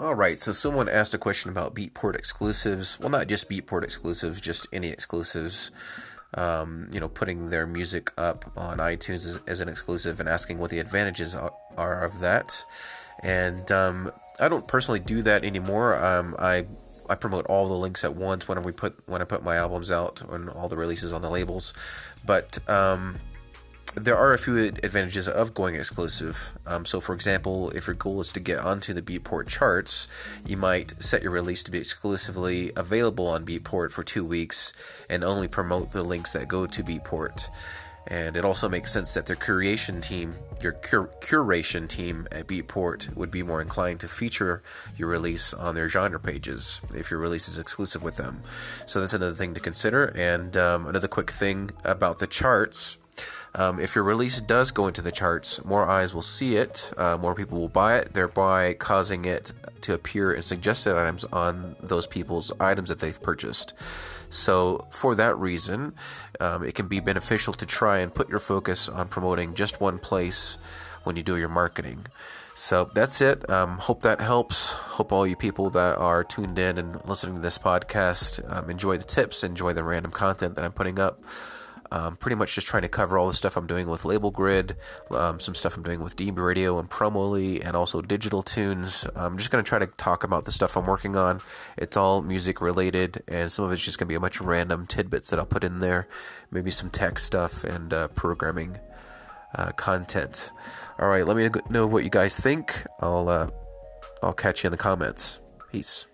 All right, so someone asked a question about Beatport exclusives. Well, not just Beatport exclusives, just any exclusives. Um, you know, putting their music up on iTunes as, as, an exclusive and asking what the advantages are, are of that. And um, I don't personally do that anymore. Um, I I promote all the links at once whenever we put when I put my albums out and all the releases on the labels. But um, there are a few advantages of going exclusive. Um, so, for example, if your goal is to get onto the Beatport charts, you might set your release to be exclusively available on Beatport for two weeks and only promote the links that go to Beatport. And it also makes sense that their curation team, your cur- curation team at Beatport, would be more inclined to feature your release on their genre pages if your release is exclusive with them. So that's another thing to consider. And um, another quick thing about the charts. Um, if your release does go into the charts, more eyes will see it, uh, more people will buy it, thereby causing it to appear in suggested items on those people's items that they've purchased. So, for that reason, um, it can be beneficial to try and put your focus on promoting just one place when you do your marketing. So that's it. Um, hope that helps. Hope all you people that are tuned in and listening to this podcast um, enjoy the tips, enjoy the random content that I'm putting up. Um, pretty much just trying to cover all the stuff I'm doing with Label Grid, um, some stuff I'm doing with DB Radio and Promoli, and also Digital Tunes. I'm just going to try to talk about the stuff I'm working on. It's all music related, and some of it's just going to be a bunch of random tidbits that I'll put in there, maybe some tech stuff and uh, programming uh, content. All right, let me know what you guys think. I'll uh, I'll catch you in the comments. Peace.